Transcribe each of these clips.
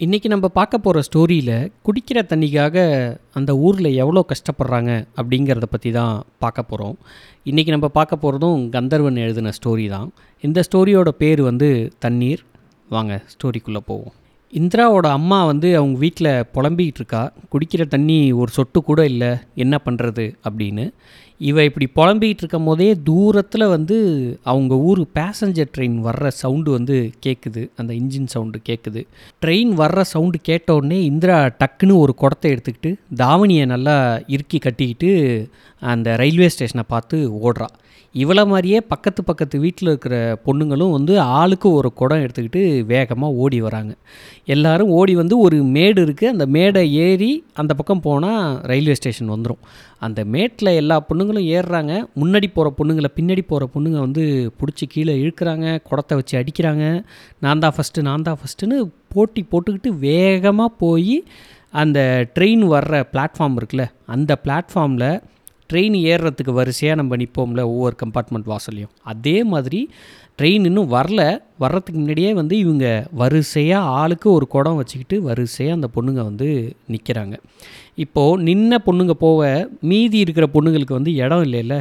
இன்றைக்கி நம்ம பார்க்க போகிற ஸ்டோரியில் குடிக்கிற தண்ணிக்காக அந்த ஊரில் எவ்வளோ கஷ்டப்படுறாங்க அப்படிங்கிறத பற்றி தான் பார்க்க போகிறோம் இன்றைக்கி நம்ம பார்க்க போகிறதும் கந்தர்வன் எழுதின ஸ்டோரி தான். இந்த ஸ்டோரியோட பேர் வந்து தண்ணீர். வாங்க ஸ்டோரிக்குள்ளே போவோம். இந்திராவோட அம்மா வந்து அவங்க வீட்டில் புலம்பிக்கிட்டு இருக்கா. குடிக்கிற தண்ணி ஒரு சொட்டு கூட இல்லை என்ன பண்ணுறது அப்படின்னு. இவன் இப்படி புலம்பிக்கிட்டு இருக்கும் போதே தூரத்தில் வந்து அவங்க ஊர் பேசஞ்சர் ட்ரெயின் வர்ற சவுண்டு வந்து கேட்குது அந்த இன்ஜின் சவுண்டு கேட்குது ட்ரெயின் வர்ற சவுண்டு கேட்ட உடனே இந்திரா டக்குன்னு ஒரு குடத்தை எடுத்துக்கிட்டு தாவணியை நல்லா இறுக்கி கட்டிக்கிட்டு அந்த ரயில்வே ஸ்டேஷனை பார்த்து ஓடுறா. இவளை மாதிரியே பக்கத்து பக்கத்து வீட்டில் இருக்கிற பொண்ணுங்களும் வந்து ஆளுக்கு ஒரு குடம் எடுத்துக்கிட்டு வேகமாக ஓடி வராங்க. எல்லோரும் ஓடி வந்து ஒரு மேடு இருக்குது அந்த மேடை ஏறி அந்த பக்கம் போனால் ரயில்வே ஸ்டேஷன் வந்துடும் அந்த மேட்டில் எல்லா பொண்ணுங்களும் ஏறுறாங்க. முன்னாடி போகிற பொண்ணுங்களை பின்னாடி போகிற பொண்ணுங்க வந்து பிடிச்சி கீழே இழுக்கிறாங்க குடத்தை வச்சு அடிக்கிறாங்க. நான் தான் ஃபஸ்ட்டு நான் தான் ஃபஸ்ட்டுன்னு போட்டி போட்டுக்கிட்டு வேகமாக போய் அந்த ட்ரெயின் வர்ற பிளாட்ஃபார்ம் இருக்குல்ல அந்த பிளாட்ஃபார்மில் ட்ரெயின் ஏறுறதுக்கு வரிசையாக நம்ம நிற்போம்ல ஒவ்வொரு கம்பார்ட்மெண்ட் வாசல்லையும். அதே மாதிரி ட்ரெயின் இன்னும் வரல வர்றதுக்கு முன்னாடியே வந்து இவங்க வரிசையாக ஆளுக்கு ஒரு குடம் வச்சுக்கிட்டு வரிசையாக அந்த பொண்ணுங்க வந்து நிற்கிறாங்க இப்போது நின்ன பொண்ணுங்க போக மீதி இருக்கிற பொண்ணுங்களுக்கு வந்து இடம் இல்லைல்ல.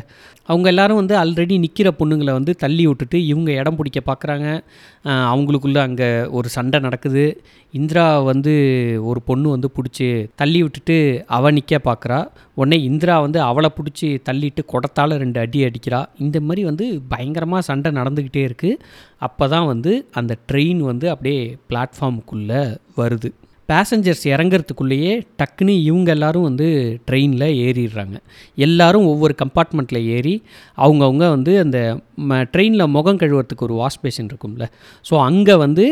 அவங்க எல்லாரும் வந்து ஆல்ரெடி நிற்கிற பொண்ணுங்களை வந்து தள்ளி விட்டுட்டு இவங்க இடம் பிடிக்க பார்க்குறாங்க அவங்களுக்குள்ளே அங்கே ஒரு சண்டை நடக்குது. இந்திரா வந்து ஒரு பொண்ணு வந்து பிடிச்சி தள்ளி விட்டுட்டு அவள் நிற்க பார்க்குறா உடனே இந்திரா வந்து அவளை பிடிச்சி தள்ளிட்டு குடத்தால் ரெண்டு அடி அடிக்கிறா. இந்த மாதிரி வந்து பயங்கரமாக சண்டை நடந்துக்கிட்டே இருக்குது அப்போ தான் வந்து அந்த ட்ரெயின் வந்து அப்படியே பிளாட்ஃபார்முக்குள்ளே வருது. பேசஞ்சர்ஸ் இறங்கிறதுக்குள்ளேயே டக்குன்னு இவங்க எல்லாரும் வந்து ட்ரெயினில் ஏறிடுறாங்க. எல்லாரும் ஒவ்வொரு கம்பார்ட்மெண்ட்டில் ஏறி அவங்கவுங்க வந்து அந்த ம ட்ரெயினில் முகம் கழுவுறதுக்கு ஒரு வாஷ் பேஷன் இருக்கும்ல. ஸோ அங்கே வந்து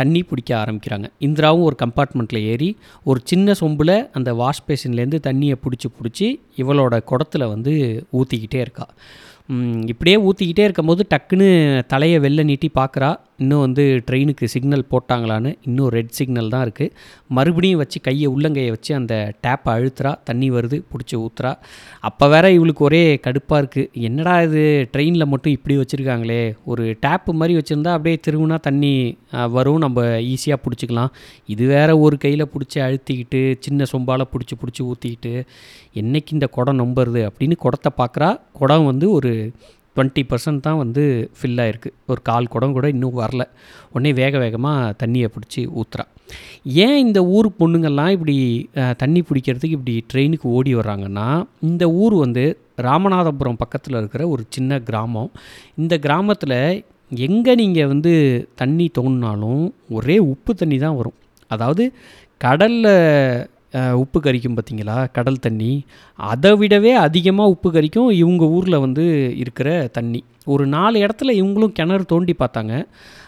தண்ணி பிடிக்க ஆரம்பிக்கிறாங்க. இந்திராவும் ஒரு கம்பார்ட்மெண்ட்டில் ஏறி ஒரு சின்ன சொம்பில் அந்த வாஷ் பேஷன்லேருந்து தண்ணியை பிடிச்சி பிடிச்சி இவளோட குடத்தில் வந்து ஊற்றிக்கிட்டே இருக்கா. இப்படியே ஊற்றிக்கிட்டே இருக்கும்போது டக்குன்னு தலையை வெளில நீட்டி பார்க்குறா. இன்னும் வந்து ட்ரெயினுக்கு சிக்னல் போட்டாங்களான்னு இன்னும் ரெட் சிக்னல் தான் இருக்குது மறுபடியும் வச்சு கையை உள்ளங்கையை வச்சு அந்த டேப்பை அழுத்துறா தண்ணி வருது பிடிச்சி ஊற்றுறா அப்போ வேற இவளுக்கு ஒரே கடுப்பாக இருக்குது என்னடா இது ட்ரெயினில் மட்டும் இப்படி வச்சுருக்காங்களே. ஒரு டேப்பு மாதிரி வச்சுருந்தா அப்படியே திரும்பினா தண்ணி வரும். நம்ம ஈஸியாக பிடிச்சிக்கலாம். இது வேற ஒரு கையில் பிடிச்சி அழுத்திக்கிட்டு சின்ன சொம்பால் பிடிச்சி பிடிச்சி ஊற்றிக்கிட்டு என்னைக்கு இந்த குடம் நம்புறது அப்படின்னு குடத்தை பார்க்குறா குடம் வந்து ஒரு டுவெண்ட்டி பர்சன்ட் தான் வந்து ஃபில் ஆகிருக்கு ஒரு கால் குடம் கூட இன்னும் வரல. உடனே வேக வேகமாக தண்ணியை பிடிச்சி ஊற்றுறா ஏன் இந்த ஊர் பொண்ணுங்கள்லாம் இப்படி தண்ணி பிடிக்கிறதுக்கு இப்படி ட்ரெயினுக்கு ஓடி வர்றாங்கன்னா இந்த ஊர் வந்து ராமநாதபுரம் பக்கத்தில் இருக்கிற ஒரு சின்ன கிராமம். இந்த கிராமத்தில் எங்கே நீங்கள் வந்து தண்ணி தோணுனாலும் ஒரே உப்பு தண்ணி தான் வரும். அதாவது கடலில் உப்பு கரிக்கும் பார்த்தீங்களா? கடல் தண்ணி. அதை விடவே அதிகமாக உப்பு கரிக்கும் இவங்க ஊரில் வந்து இருக்கிற தண்ணி. ஒரு நாலு இடத்துல இவங்களும் கிணறு தோண்டி பார்த்தாங்க.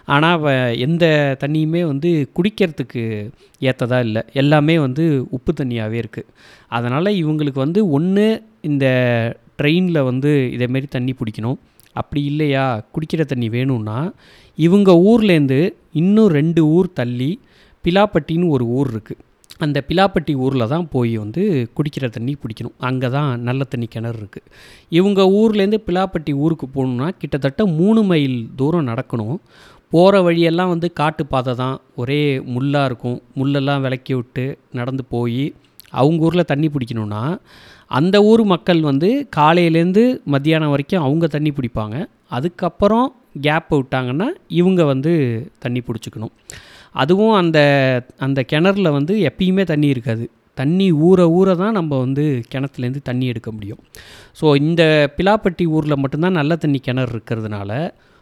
ஆனால் எந்த தண்ணியுமே வந்து குடிக்கிறதுக்கு ஏற்றதா இல்லை. எல்லாமே வந்து உப்பு தண்ணியாகவே இருக்குது அதனால் இவங்களுக்கு வந்து ஒன்று இந்த ட்ரெயினில் வந்து இதேமாரி தண்ணி பிடிக்கணும். அப்படி இல்லையா? குடிக்கிற தண்ணி வேணும்னா இவங்க ஊர்லேருந்து இன்னும் ரெண்டு ஊர் தள்ளி பிலாப்பட்டின்னு ஒரு ஊர் இருக்குது அந்த பிலாப்பட்டி ஊரில் தான் போய் வந்து குடிக்கிற தண்ணி பிடிக்கணும். அங்கே தான் நல்ல தண்ணி கிணறு இருக்குது இவங்க ஊர்லேருந்து பிலாப்பட்டி ஊருக்கு போகணுன்னா கிட்டத்தட்ட மூணு மைல் தூரம் நடக்கணும். போகிற வழியெல்லாம் வந்து காட்டு பாதை தான். ஒரே முள்ளாக இருக்கும். முள்ளெல்லாம் விளக்கி விட்டு நடந்து போய் அவங்க ஊரில் தண்ணி பிடிக்கணுன்னா அந்த ஊர் மக்கள் வந்து காலையிலேருந்து மத்தியானம் வரைக்கும் அவங்க தண்ணி பிடிப்பாங்க. அதுக்கப்புறம் கேப்பை விட்டாங்கன்னா இவங்க வந்து தண்ணி பிடிச்சிக்கணும். அதுவும் அந்த அந்த கிணறுல வந்து எப்பயுமே தண்ணி இருக்காது. தண்ணி ஊற ஊற தான் நம்ம வந்து கிணத்துலேருந்து தண்ணி எடுக்க முடியும். ஸோ இந்த பிலாப்பட்டி ஊரில் மட்டும்தான் நல்ல தண்ணி கிணறு இருக்கிறதுனால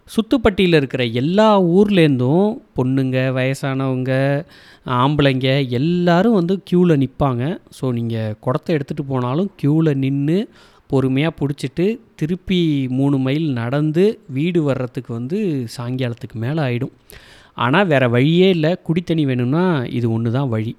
சுத்துப்பட்டியில் இருக்கிற எல்லா ஊர்லேருந்தும் பொண்ணுங்க வயசானவங்க ஆம்பளைங்க எல்லோரும் வந்து க்யூவில் நிற்பாங்க ஸோ நீங்கள் குடத்தை எடுத்துகிட்டு போனாலும் க்யூவில் நின்று பொறுமையாக பிடிச்சிட்டு திருப்பி மூணு மைல் நடந்து வீடு வர்றதுக்கு வந்து சாயங்காலத்துக்கு மேலே ஆகிடும் ஆனால் வேறு வழியே இல்லை. குடித்தண்ணி வேணும்னா இது ஒன்று தான் வழி.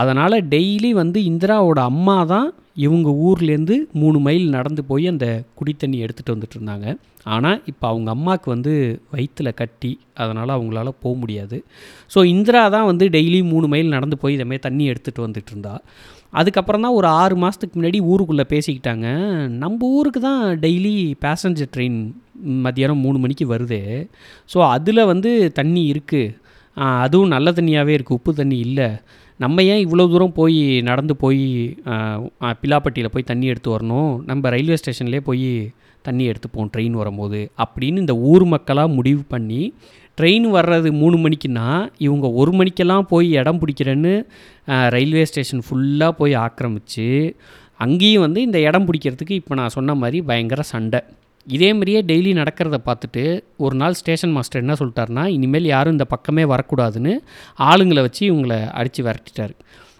அதனால் டெய்லி வந்து இந்திராவோட அம்மா தான் இவங்க ஊர்லேருந்து மூணு மைல் நடந்து போய் அந்த குடித்தண்ணி எடுத்துகிட்டு வந்துட்டு இருந்தாங்க. ஆனால் இப்போ அவங்க அம்மாவுக்கு வந்து வயிற்றில் கட்டி அதனால் அவங்களால போக முடியாது. ஸோ இந்திரா தான் வந்து டெய்லி மூணு மைல் நடந்து போய் இதேமாதிரி தண்ணி எடுத்துகிட்டு வந்துட்டு இருந்தா. அதுக்கப்புறம் தான் ஒரு ஆறு மாதத்துக்கு முன்னாடி ஊருக்குள்ளே பேசிக்கிட்டாங்க. நம்ம ஊருக்கு தான் டெய்லி பேசஞ்சர் ட்ரெயின் மத்தியானம் மூணு மணிக்கு வருது. ஸோ அதில் வந்து தண்ணி இருக்குது அதுவும் நல்ல தண்ணியாகவே இருக்குது உப்பு தண்ணி இல்லை. நம்ம ஏன் இவ்வளோ தூரம் போய் நடந்து போய் பிலாப்பட்டியில் போய் தண்ணி எடுத்து வரணும்? நம்ம ரயில்வே ஸ்டேஷன்லேயே போய் தண்ணி எடுத்துப்போம் ட்ரெயின் வரும்போது. அப்படின்னு இந்த ஊர் மக்களாக முடிவு பண்ணி ட்ரெயின் வர்றது மூணு மணிக்குன்னா இவங்க ஒரு மணிக்கெல்லாம் போய் இடம் பிடிக்கிறேன்னு ரயில்வே ஸ்டேஷன் ஃபுல்லாக போய் ஆக்கிரமித்து அங்கேயும் வந்து இந்த இடம் பிடிக்கிறதுக்கு இப்போ நான் சொன்ன மாதிரி பயங்கர சண்டை. இதே மாதிரியே டெய்லி நடக்கிறத பார்த்துட்டு ஒரு நாள் ஸ்டேஷன் மாஸ்டர் என்ன சொல்லிட்டாருனா இனிமேல் யாரும் இந்த பக்கமே வரக்கூடாதுன்னு ஆளுங்களை வச்சு இவங்களை அடித்து விரட்டிட்டார்.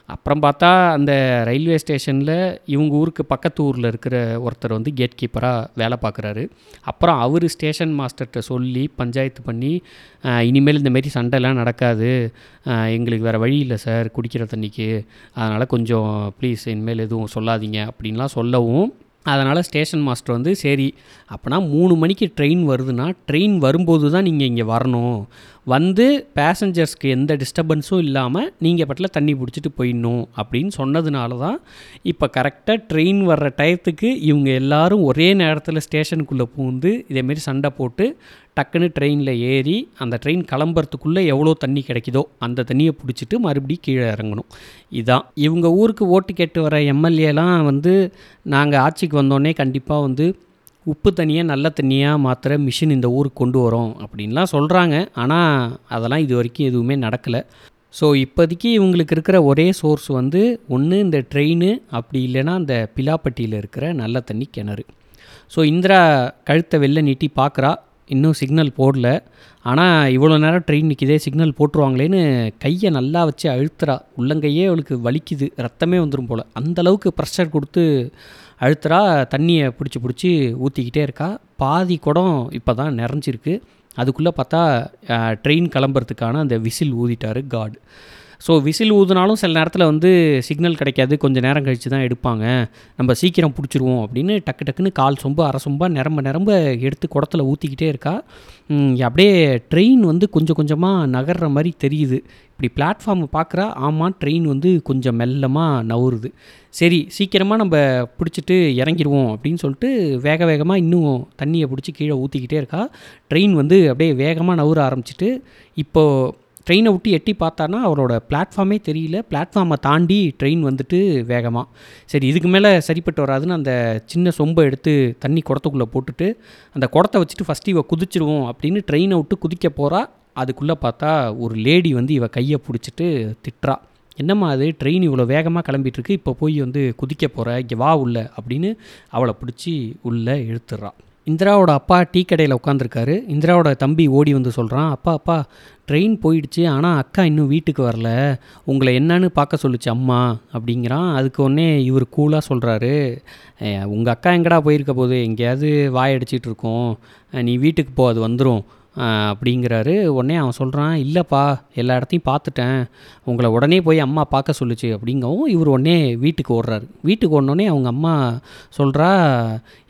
அப்புறம் பார்த்தா அந்த ரயில்வே ஸ்டேஷனில் இவங்க ஊருக்கு பக்கத்து ஊரில் இருக்கிற ஒருத்தர் வந்து கேட் கீப்பராக வேலை பார்க்குறாரு. அப்புறம் அவர் ஸ்டேஷன் மாஸ்டர்கிட்ட சொல்லி பஞ்சாயத்து பண்ணி இனிமேல் இந்தமாரி சண்டைலாம் நடக்காது. எங்களுக்கு வேறு வழி இல்லை சார் குடிக்கிற தண்ணிக்கு. அதனால் கொஞ்சம் ப்ளீஸ் இனிமேல் எதுவும் சொல்லாதீங்க அப்படின்லாம் சொல்லவும் அதனால் ஸ்டேஷன் மாஸ்டர் வந்து சரி அப்போனா மூணு மணிக்கு ட்ரெயின் வருதுன்னா ட்ரெயின் வரும்போது தான் நீங்கள் இங்கே வரணும். வந்து பேசஞ்சர்ஸ்க்கு எந்த டிஸ்டர்பன்ஸும் இல்லாமல் நீங்கள் பட்டில் தண்ணி பிடிச்சிட்டு போயிடணும். அப்படின்னு சொன்னதுனால தான் இப்போ கரெக்டாக ட்ரெயின் வர்ற டயத்துக்கு இவங்க எல்லாரும் ஒரே நேரத்தில் ஸ்டேஷனுக்குள்ளே பூந்து இதேமாரி சண்டை போட்டு டக்குன்னு ட்ரெயினில் ஏறி அந்த ட்ரெயின் கிளம்புறதுக்குள்ளே எவ்வளோ தண்ணி கிடைக்குதோ அந்த தண்ணியை பிடிச்சிட்டு மறுபடியும் கீழே இறங்கணும். இதான். இவங்க ஊருக்கு ஓட்டு கேட்டு வர எம்எல்ஏலாம் வந்து நாங்கள் ஆட்சிக்கு வந்தோடனே கண்டிப்பாக வந்து உப்பு தண்ணியை நல்ல தண்ணியாக மாத்திர மிஷின் இந்த ஊருக்கு கொண்டு வரோம் அப்படின்லாம் சொல்கிறாங்க ஆனால் அதெல்லாம் இது வரைக்கும் எதுவுமே நடக்கலை. ஸோ இப்போதைக்கு இவங்களுக்கு இருக்கிற ஒரே சோர்ஸ் வந்து ஒன்று இந்த ட்ரெயின் அப்படி இல்லைன்னா அந்த பிலாப்பட்டியில் இருக்கிற நல்ல தண்ணி கிணறு. ஸோ இந்திரா கழுத்தை வெளில நீட்டி பார்க்குறா. இன்னும் சிக்னல் போடல. ஆனால் இவ்வளோ நேரம் ட்ரெயின் நிற்கிதே சிக்னல் போட்டுருவாங்களேன்னு கையை நல்லா வச்சு அழுத்துறா. உள்ளங்கையே அவளுக்கு வலிக்குது. ரத்தமே வந்துடும் போல். அந்தளவுக்கு ப்ரெஷர் கொடுத்து அழுத்துறா. தண்ணியை பிடிச்சி பிடிச்சி ஊற்றிக்கிட்டே இருக்கா. பாதி குடம் இப்போ தான் நிறைஞ்சிருக்கு. அதுக்குள்ளே பார்த்தா ட்ரெயின் கிளம்புறதுக்கான அந்த விசில் ஊதிட்டார் காட் ஸோ விசில் ஊதுனாலும் சில நேரத்தில் வந்து சிக்னல் கிடைக்காது. கொஞ்சம் நேரம் கழித்து தான் எடுப்பாங்க. நம்ம சீக்கிரம் பிடிச்சிருவோம் அப்படின்னு டக்கு டக்குன்னு கால் சொம்பு அரை சொம்பாக நிரம்ப நிரம்ப எடுத்து குடத்தில் ஊற்றிக்கிட்டே இருக்கா. அப்படியே ட்ரெயின் வந்து கொஞ்சம் கொஞ்சமாக நகர்ற மாதிரி தெரியுது. இப்படி பிளாட்ஃபார்மை பார்க்குறா ஆமாம் ட்ரெயின் வந்து கொஞ்சம் மெல்லமாக நவுறுது. சரி சீக்கிரமாக நம்ம பிடிச்சிட்டு இறங்கிடுவோம் அப்படின்னு சொல்லிட்டு வேக வேகமாக இன்னும் தண்ணியை பிடிச்சி கீழே ஊற்றிக்கிட்டே இருக்கா. ட்ரெயின் வந்து அப்படியே வேகமாக நவுற ஆரம்பிச்சிட்டு இப்போது ட்ரெயினை விட்டு எட்டி பார்த்தானா அவரோட பிளாட்ஃபார்மே தெரியல. பிளாட்ஃபார்மை தாண்டி ட்ரெயின் வந்துட்டு வேகமாக சரி இதுக்கு மேலே சரிப்பட்டு வராதுன்னு அந்த சின்ன சொம்பை எடுத்து தண்ணி குடத்துக்குள்ளே போட்டுட்டு அந்த குடத்தை வச்சுட்டு ஃபஸ்ட்டு இவ குதிச்சிடுவோம் அப்படின்னு ட்ரெயினை விட்டு குதிக்க போகிறா அதுக்குள்ளே பார்த்தா ஒரு லேடி வந்து இவ கையை பிடிச்சிட்டு திட்டுறா. என்னம்மா அது? ட்ரெயின் இவ்வளோ வேகமாக கிளம்பிட்டுருக்கு. இப்போ போய் வந்து குதிக்க போகிற இங்கே வா உள்ள அப்படின்னு அவளை பிடிச்சி உள்ளே இழுத்துடுறா இந்திராவோட அப்பா டீ கடையில் உட்காந்துருக்காரு இந்திராவோட தம்பி ஓடி வந்து சொல்கிறான் அப்பா அப்பா ட்ரெயின் போயிடுச்சு ஆனால் அக்கா இன்னும் வீட்டுக்கு வரல. உங்களை என்னன்னு பார்க்க சொல்லுச்சு அம்மா அப்படிங்கிறான். அதுக்கு ஒன்றே இவர் கூலாக சொல்கிறாரு உங்கள் அக்கா எங்கடா போயிருக்க போது எங்கேயாவது வாய் இருக்கோம். நீ வீட்டுக்கு போ அது வந்துடும் அப்படிங்கிறாரு. உடனே அவன் சொல்கிறான் இல்லைப்பா எல்லா இடத்தையும் பார்த்துட்டேன். உங்களை உடனே போய் அம்மா பார்க்க சொல்லுச்சு. அப்படிங்கவும் இவர் உடனே வீட்டுக்கு ஓடுறாரு. வீட்டுக்கு ஓடனோடனே அவங்க அம்மா சொல்கிறா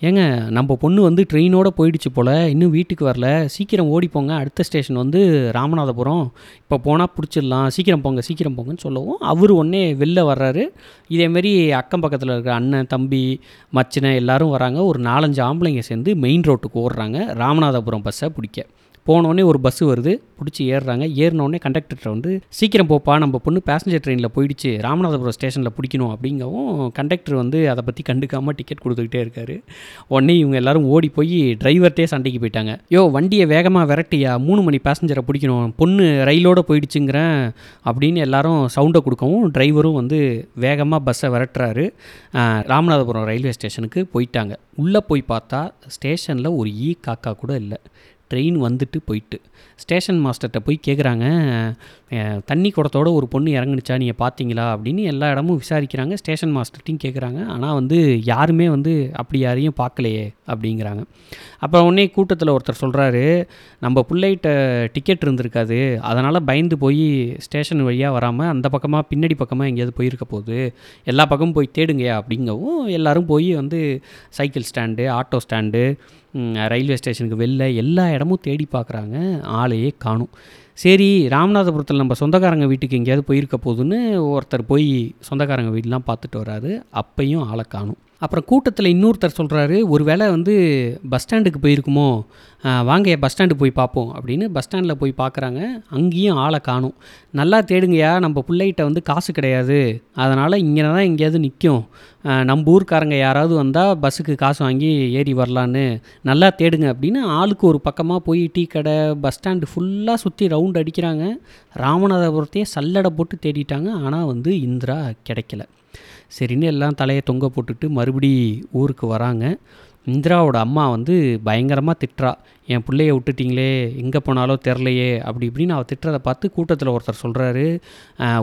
ஏங்க நம்ம பொண்ணு வந்து ட்ரெயினோடு போயிடுச்சு போல் இன்னும் வீட்டுக்கு வரல. சீக்கிரம் ஓடி போங்க. அடுத்த ஸ்டேஷன் வந்து ராமநாதபுரம். இப்போ போனால் பிடிச்சிடலாம். சீக்கிரம் போங்க சீக்கிரம் போங்கன்னு சொல்லவும் அவர் உடனே வெளில வர்றாரு. இதேமாரி அக்கம் பக்கத்தில் இருக்கிற அண்ணன் தம்பி மச்சினை எல்லோரும் வராங்க. ஒரு நாலஞ்சு ஆம்பளைங்க சேர்ந்து மெயின் ரோட்டுக்கு ஓடுறாங்க. ராமநாதபுரம் பஸ்ஸை பிடிக்க. போனோடனே ஒரு பஸ்ஸு வருது. பிடிச்சி ஏறுறாங்க. ஏறினோடனே கண்டக்டர்கிட்ட வந்து சீக்கிரம் போப்பா நம்ம பொண்ணு பேசஞ்சர் ட்ரெயினில் போயிடுச்சு. ராமநாதபுரம் ஸ்டேஷனில் பிடிக்கணும். அப்படிங்கவும் கண்டக்டர் வந்து அதை பற்றி கண்டுக்காமல் டிக்கெட் கொடுத்துக்கிட்டே இருக்காரு. உடனே இவங்க எல்லாரும் ஓடி போய் டிரைவர்கிட்டே சண்டைக்கு போயிட்டாங்க. யோ வண்டியை வேகமாக விரட்டியா? மூணு மணி பேசஞ்சரை பிடிக்கணும். பொண்ணு ரயிலோடு போயிடுச்சுங்கிறேன். அப்படின்னு எல்லாரும் சவுண்டை கொடுக்கவும் டிரைவரும் வந்து வேகமாக பஸ்ஸை விரட்டுறாரு. ராமநாதபுரம் ரயில்வே ஸ்டேஷனுக்கு போயிட்டாங்க. உள்ளே போய் பார்த்தா ஸ்டேஷனில் ஒரு ஈ காக்கா கூட இல்லை. ட்ரெயின் வந்துட்டு போயிட்டு ஸ்டேஷன் மாஸ்டர்கிட்ட போய் கேட்குறாங்க தண்ணி குடத்தோட ஒரு பொண்ணு இறங்குனுச்சா? நீங்கள் பார்த்தீங்களா அப்படின்னு எல்லா இடமும் விசாரிக்கிறாங்க. ஸ்டேஷன் மாஸ்டர்கிட்டையும் கேட்குறாங்க ஆனால் வந்து யாருமே வந்து அப்படி யாரையும் பார்க்கலையே அப்படிங்கிறாங்க. அப்புறம் உடனே கூட்டத்தில் ஒருத்தர் சொல்கிறாரு நம்ம பிள்ளைகிட்ட டிக்கெட் இருந்திருக்காது. அதனால் பயந்து போய் ஸ்டேஷன் வழியாக வராமல் அந்த பக்கமாக பின்னாடி பக்கமாக எங்கேயாவது போயிருக்க போகுது. எல்லா பக்கமும் போய் தேடுங்க அப்படிங்கவும் எல்லோரும் போய் வந்து cycle stand auto stand railway ஸ்டேஷனுக்கு வெளில எல்லா இடமும் தேடி பார்க்குறாங்க ஆளையே காணும். சரி ராமநாதபுரத்தில் நம்ம சொந்தக்காரங்க வீட்டுக்கு எங்கேயாவது போயிருக்க போகுதுன்னு ஒருத்தர் போய் சொந்தக்காரங்க வீடெலாம் பார்த்துட்டு வராரு. அப்பையும் ஆளை காணும். அப்புறம் கூட்டத்தில் இன்னொருத்தர் சொல்கிறாரு ஒருவேளை வந்து பஸ் ஸ்டாண்டுக்கு போயிருக்குமோ? வாங்க பஸ் ஸ்டாண்டு போய் பார்ப்போம். அப்படின்னு பஸ் ஸ்டாண்டில் போய் பார்க்குறாங்க. அங்கேயும் ஆளை காணும். நல்லா தேடுங்கய்யா நம்ம பிள்ளைகிட்ட வந்து காசு கிடையாது. அதனால் இங்கே தான் எங்கேயாவது நிற்கும். நம்ம ஊர்க்காரங்க யாராவது வந்தால் பஸ்ஸுக்கு காசு வாங்கி ஏறி வரலான்னு. நல்லா தேடுங்க. அப்படின்னு ஆளுக்கு ஒரு பக்கமாக போய் டீ கடை பஸ் ஸ்டாண்டு ஃபுல்லாக சுற்றி ரவுண்ட் அடிக்கிறாங்க. ராமநாதபுரத்தையே சல்லடை போட்டு தேடிட்டாங்க. ஆனால் வந்து இந்திரா கிடைக்கல. சரின்னு எல்லாம் தலையை தொங்க போட்டுட்டு மறுபடி ஊருக்கு வராங்க. இந்திராவோட அம்மா வந்து பயங்கரமாக திட்டுறா. என் பிள்ளைய விட்டுட்டிங்களே எங்கே போனாலும் தெரிலையே அப்படி இப்படின்னு அவள் திட்டுறதை பார்த்து கூட்டத்தில் ஒருத்தர் சொல்கிறாரு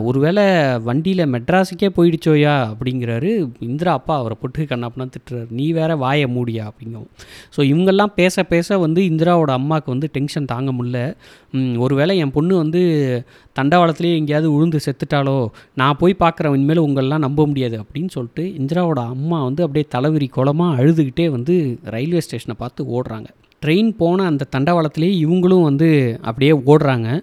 ஒருவேளை வண்டியில் மெட்ராஸுக்கே போயிடுச்சோயா அப்படிங்கிறாரு. இந்திரா அப்பா அவரை போட்டு கண்ணாப்புனா திட்டுறாரு. நீ வேற வாயை மூடியா? அப்படிங்கவும். ஸோ இவங்கெல்லாம் பேச பேச வந்து இந்திராவோட அம்மாவுக்கு வந்து டென்ஷன் தாங்க முடியல. ஒருவேளை என் பொண்ணு வந்து தண்டவாளத்துலேயே எங்கேயாவது உழுந்து செத்துட்டாலோ நான் போய் பார்க்குறேன் இனிமேல் உங்களெலாம் நம்ப முடியாது அப்படின்னு சொல்லிட்டு இந்திராவோட அம்மா வந்து அப்படியே தலைவிரி குளமாக அழுதுகிட்டே வந்து ரயில்வே ஸ்டேஷனை பார்த்து ஓடுறாங்க. ட்ரெயின் போன அந்த தண்டவாளத்திலே இவங்களும் வந்து அப்படியே ஓடுறாங்க.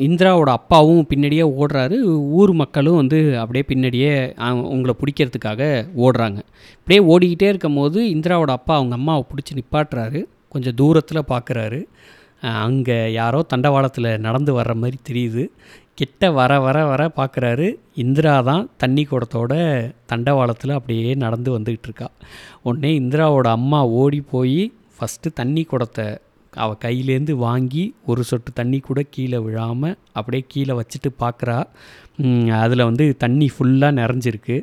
இந்திராவோட அப்பாவும் பின்னாடியே ஓடுறாரு. ஊர் மக்களும் வந்து அப்படியே பின்னாடியே அவங்க- உங்களை பிடிக்கிறதுக்காக ஓடுறாங்க. இப்படியே ஓடிக்கிட்டே இருக்கும் போது இந்திராவோட அப்பா அவங்க அம்மாவை பிடிச்சி நிப்பாட்டுறாரு. கொஞ்சம் தூரத்தில் பார்க்குறாரு அங்கே யாரோ தண்டவாளத்தில் நடந்து வர்ற மாதிரி தெரியுது. கிட்ட வர வர வர பார்க்குறாரு இந்திரா தான் தண்ணி குடத்தோட தண்டவாளத்தில் அப்படியே நடந்து வந்துக்கிட்டு இருக்கா. உடனே இந்திராவோட அம்மா ஓடி போய் ஃபஸ்ட்டு தண்ணி குடத்தை அவள் கையிலேருந்து வாங்கி ஒரு சொட்டு தண்ணி கூட கீழே விழாமல் அப்படியே கீழே வச்சுட்டு பார்க்குறா அதில் வந்து தண்ணி ஃபுல்லாக நிறைஞ்சிருக்கு.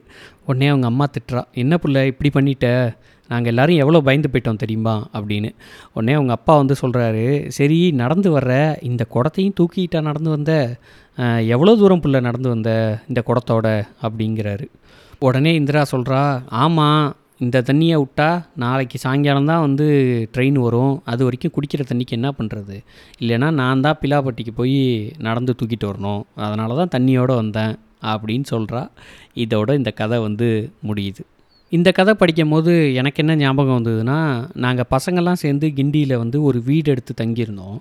உடனே அவங்க அம்மா திட்டுறா என்ன பிள்ளை இப்படி பண்ணிட்ட? நாங்கள் எல்லோரும் எவ்வளோ பயந்து போயிட்டோம் தெரியுமா? அப்படின்னு. உடனே அவங்க அப்பா வந்து சொல்கிறாரு சரி நடந்து வர்ற இந்த குடத்தையும் தூக்கிட்டா நடந்து வந்த எவ்வளோ தூரம் பிள்ளை நடந்து வந்த இந்த குடத்தோட? அப்படிங்கிறாரு. உடனே இந்திரா சொல்கிறா ஆமாம் இந்த தண்ணியை விட்டா நாளைக்கு சாயங்காலம் தான் வந்து ட்ரெயின் வரும். அது வரைக்கும் குடிக்கிற தண்ணிக்கு என்ன பண்ணுறது இல்லைன்னா நான் தான் பிலாப்பட்டிக்கு போய் நடந்து தூக்கிட்டு வரணும். அதனால தான் தண்ணியோடு வந்தேன் அப்படின்னு சொல்கிறா இதோட இந்த கதை வந்து முடியுது. இந்த கதை படிக்கும் போது எனக்கு என்ன ஞாபகம் வந்ததுன்னா நாங்கள் பசங்கள்லாம் சேர்ந்து கிண்டியில் வந்து ஒரு வீடு எடுத்து தங்கியிருந்தோம்.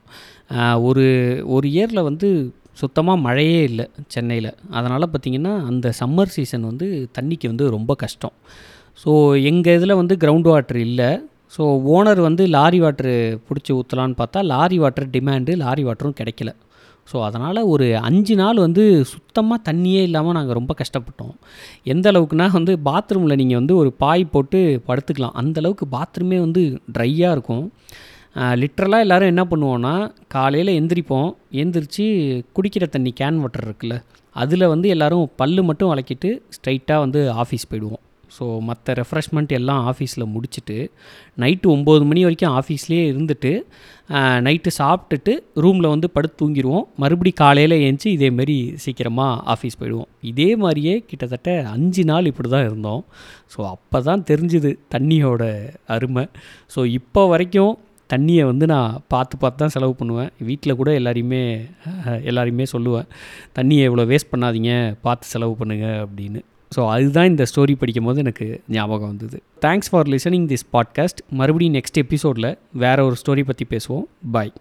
ஒரு ஒரு இயரில் வந்து சுத்தமாக மழையே இல்லை சென்னையில். அதனால் பார்த்திங்கன்னா அந்த சம்மர் சீசன் வந்து தண்ணிக்கு வந்து ரொம்ப கஷ்டம். ஸோ எங்கள் இதில் வந்து கிரவுண்ட் வாட்டர் இல்லை. ஸோ ஓனர் வந்து லாரி வாட்டரு பிடிச்சி ஊற்றலான்னு பார்த்தா லாரி வாட்டர் டிமாண்டு லாரி வாட்டரும் கிடைக்கல. ஸோ அதனால் ஒரு அஞ்சு நாள் வந்து சுத்தமாக தண்ணியே இல்லாமல் நாங்கள் ரொம்ப கஷ்டப்பட்டோம். எந்த அளவுக்குனா வந்து பாத்ரூமில் நீங்கள் வந்து ஒரு பாய் போட்டு படுத்துக்கலாம். அந்தளவுக்கு பாத்ரூமே வந்து ட்ரையாக இருக்கும். லிட்ரலாக எல்லோரும் என்ன பண்ணுவோன்னா காலையில் எந்திரிப்போம். எந்திரிச்சு குடிக்கிற தண்ணி கேன் வாட்டர் இருக்குல்ல. அதில் வந்து எல்லோரும் பல்லு மட்டும் விளக்கிட்டு ஸ்ட்ரைட்டாக வந்து ஆஃபீஸ் போயிடுவோம். ஸோ மற்ற ரெஃப்ரெஷ்மெண்ட் எல்லாம் ஆஃபீஸில் முடிச்சுட்டு நைட்டு ஒம்பது மணி வரைக்கும் ஆஃபீஸ்லேயே இருந்துட்டு நைட்டு சாப்பிட்டுட்டு ரூமில் வந்து படுத்து தூங்கிடுவோம் மறுபடி காலையில் ஏஞ்சி இதேமாரி சீக்கிரமாக ஆஃபீஸ் போயிடுவோம். இதே மாதிரியே கிட்டத்தட்ட அஞ்சு நாள் இப்படி தான் இருந்தோம். ஸோ அப்போ தான் தெரிஞ்சுது தண்ணியோட அருமை. ஸோ இப்போ வரைக்கும் தண்ணியை வந்து நான் பார்த்து பார்த்து தான் செலவு பண்ணுவேன். வீட்டில் கூட எல்லாரையுமே எல்லாரையுமே சொல்லுவேன். தண்ணியை இவ்வளோ வேஸ்ட் பண்ணாதீங்க பார்த்து செலவு பண்ணுங்கள் அப்படின்னு. ஸோ அதுதான் இந்த ஸ்டோரி படிக்கும் போது எனக்கு ஞாபகம் வந்தது. Thanks for listening this podcast மறுபடியும் நெக்ஸ்ட் எபிசோடில் வேறு ஒரு ஸ்டோரி பற்றி பேசுவோம். பாய்